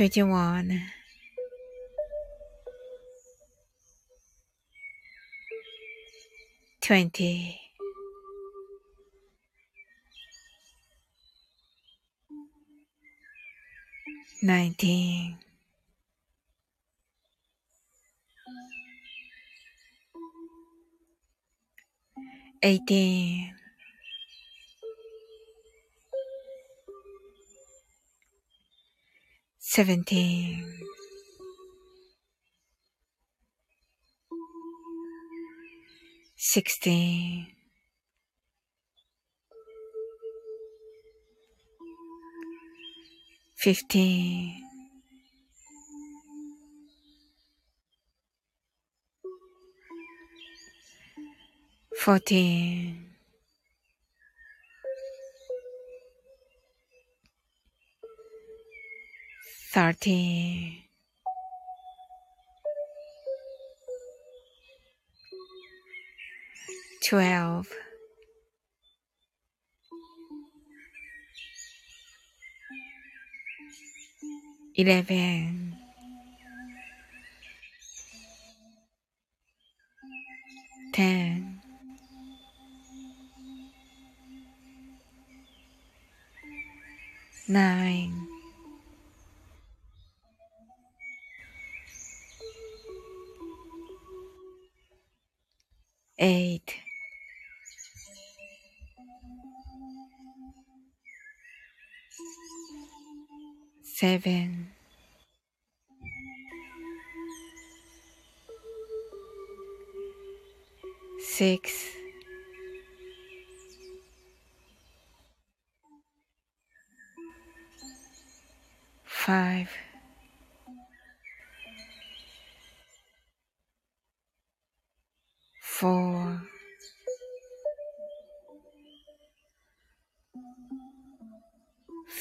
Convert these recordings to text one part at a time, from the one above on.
21 20 19 18 seventeen, sixteen, fifteen, fourteen, thirteen, twelve, eleven, ten. 9 seven, six,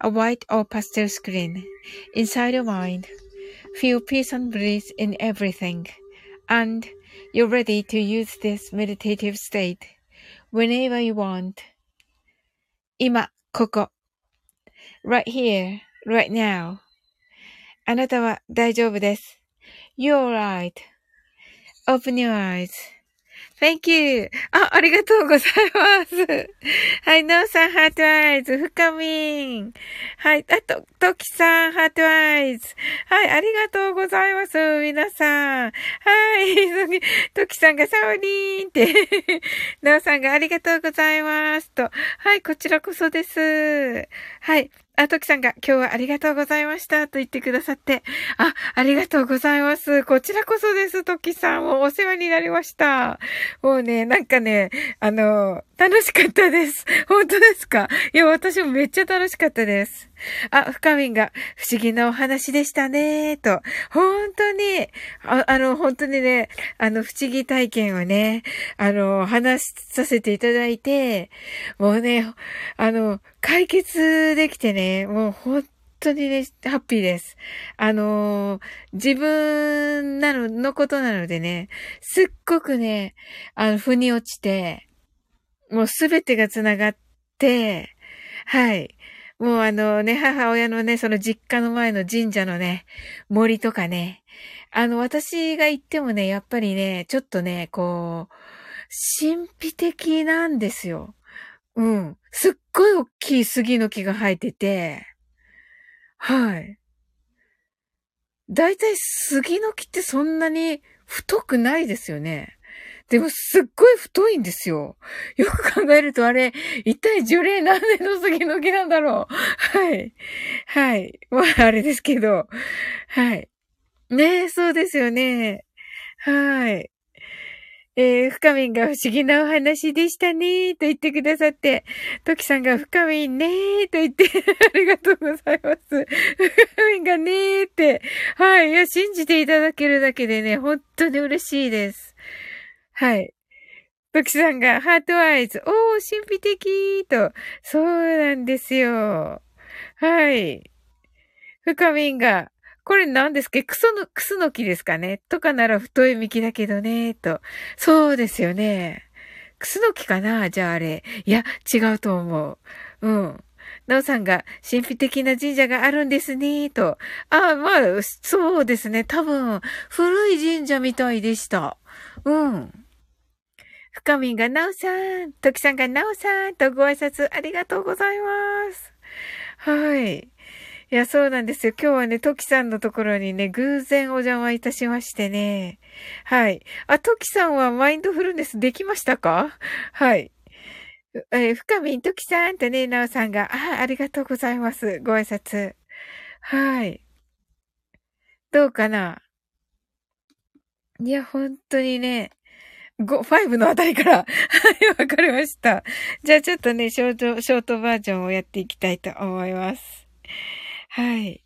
a white or pastel screen inside your mind. Feel peace and bliss in everything. And you're ready to use this meditative state whenever you want. 今、ここ。 right here, right now. あなたは大丈夫です。You're right.Open your eyes. Thank you. あ、ありがとうございます。はい、なおさん、 heart eyes。深みん。はい、あと、トキさん、 heart eyes。はい、ありがとうございます。皆さん。はい、トキさんがサオリーンって。なおさんがありがとうございます。と。はい、こちらこそです。はい。あ、トキさんが今日はありがとうございましたと言ってくださって、あ、ありがとうございます。こちらこそです、トキさん。もうお世話になりました。もうね、なんかね、あの、楽しかったです。本当ですか？いや、私もめっちゃ楽しかったです。あ、深みんが不思議なお話でしたね、と。本当に、ああの、本当にね、あの、不思議体験をね、あの、話させていただいて、もうね、あの、解決できてね、もう本当にね、ハッピーです。あの、自分なの、のことなのでね、すっごくね、あの、腑に落ちて、もうすべてが繋がって、はい。もうあのね、母親のね、その実家の前の神社のね、森とかね、あの、私が行ってもね、やっぱりね、ちょっとね、こう、神秘的なんですよ。うん。すっごい大きい杉の木が生えてて、はい。だいたい杉の木ってそんなに太くないですよね。でもすっごい太いんですよ。よく考えるとあれ、一体樹齢何年の杉の木なんだろう。はい。はい。まあ、あれですけど。はい。ねえ、そうですよね。はい。えー、深みんが不思議なお話でしたねと言ってくださって、トキさんが深みんねーと言って ありがとうございます。深みんがねーって。はい。いや、信じていただけるだけでね、本当に嬉しいです。はい。トキさんがハートアイズ。おー、神秘的と。そうなんですよ。はい。深みんが、これ何ですかクソの、クスの木ですかねとかなら太い幹だけどね、と。そうですよね。クスの木かな？じゃああれ。いや、違うと思う。うん。なおさんが神秘的な神社があるんですね、と。ああ、まあ、そうですね。多分、古い神社みたいでした。うん。深みんがなおさん、ときさんがなおさんとご挨拶ありがとうございます。はい。いや、そうなんですよ。今日はね、トキさんのところにね、偶然お邪魔いたしましてね。はい。あ、トキさんはマインドフルネスできましたか？はい。え、深みんトキさんとね、なおさんが、あ、ありがとうございます。ご挨拶。はい。どうかな？いや、本当にね、5、5のあたりから。はい、わかりました。じゃあちょっとね、ショート、ショートバージョンをやっていきたいと思います。はい。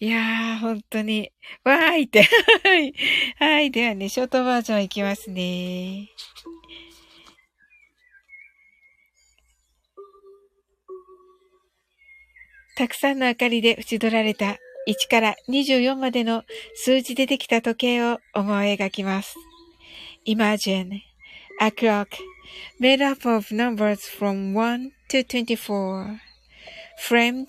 いやー、本当に。わーいって。はい。はい。ではね、ショートバージョンいきますね。たくさんの明かりで縁取られた1から24までの数字でできた時計を思い描きます。Imagine a clock made up of numbers from 1 to 24, framed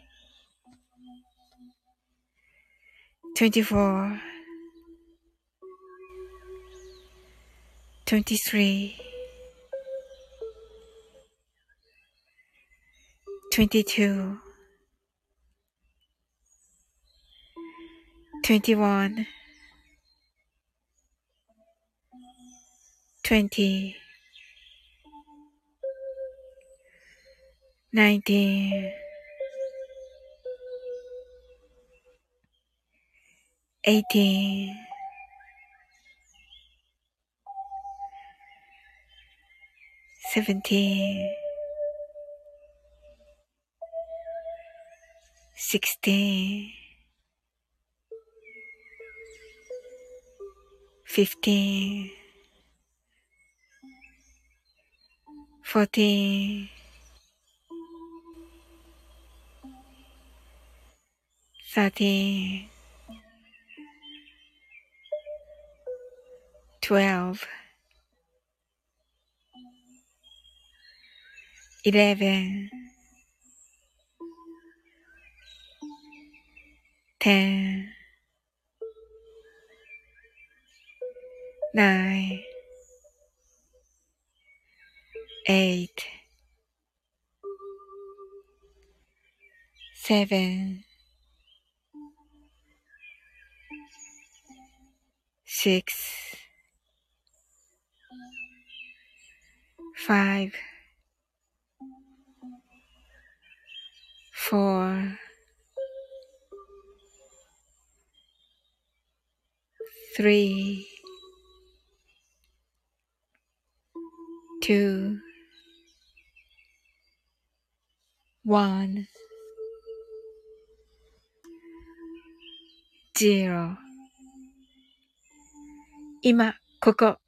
24 23 22 21 twenty, nineteen, eighteen, seventeen, sixteen, fifteen, fourteen, thirteen, twelve, eleven, ten, nine, eight, seven, six, five, four, three, two, one, zero. 今、ここ、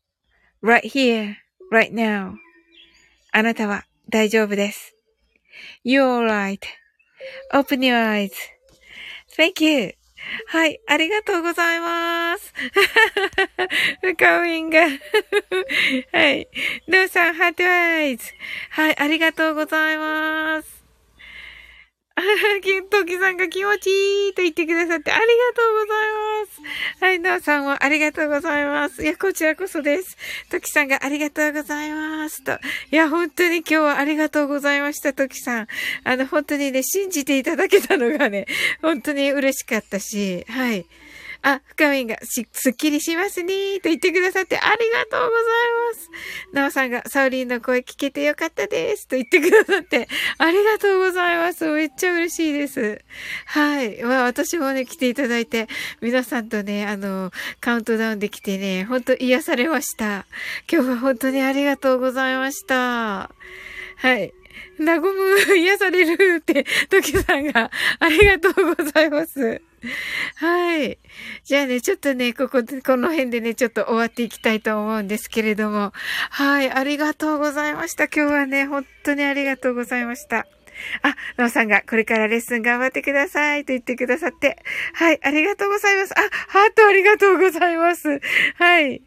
right here, right now. あなたは大丈夫です。You're right.Open your eyes.Thank you. はい、ありがとうございます。深みんが。はい。ノーさん、ハートアイズ。はい、ありがとうございます。きトキさんが気持ちいいと言ってくださってありがとうございます。はい、なおさんもありがとうございます。いや、こちらこそです。トキさんがありがとうございます。と。いや、本当に今日はありがとうございました、トキさん。あの、本当にね、信じていただけたのがね、本当に嬉しかったし、はい。あ、深みがし、すっきりしますねーと言ってくださってありがとうございます。なおさんが、サウリンの声聞けてよかったですと言ってくださってありがとうございます。めっちゃ嬉しいです。はい。まあ私もね、来ていただいて、皆さんとね、あの、カウントダウンできてね、本当癒されました。今日は本当にありがとうございました。はい。和む、癒されるって、トキさんが、ありがとうございます。はい。じゃあね、ちょっとね、ここで、この辺でね、ちょっと終わっていきたいと思うんですけれども。はい。ありがとうございました。今日はね、本当にありがとうございました。あ、なおさんがこれからレッスン頑張ってくださいと言ってくださって。はい、ありがとうございます。あ、ハートありがとうございます。はい。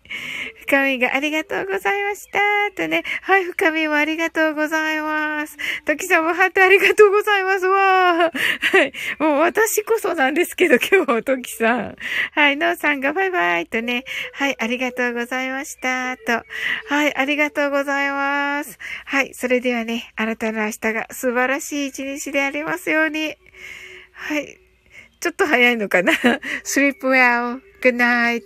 深みがありがとうございました。とね。はい、深みもありがとうございます。ときさんもハートありがとうございます。わー。はい。もう私こそなんですけど、今日、ときさん。はい、のうさんがバイバイとね。はい、ありがとうございました。と。はい、ありがとうございます。はい、それではね、あなたの明日が素晴らしいらしい一日でありますように。はい。ちょっと早いのかな ?sleep well. Good night.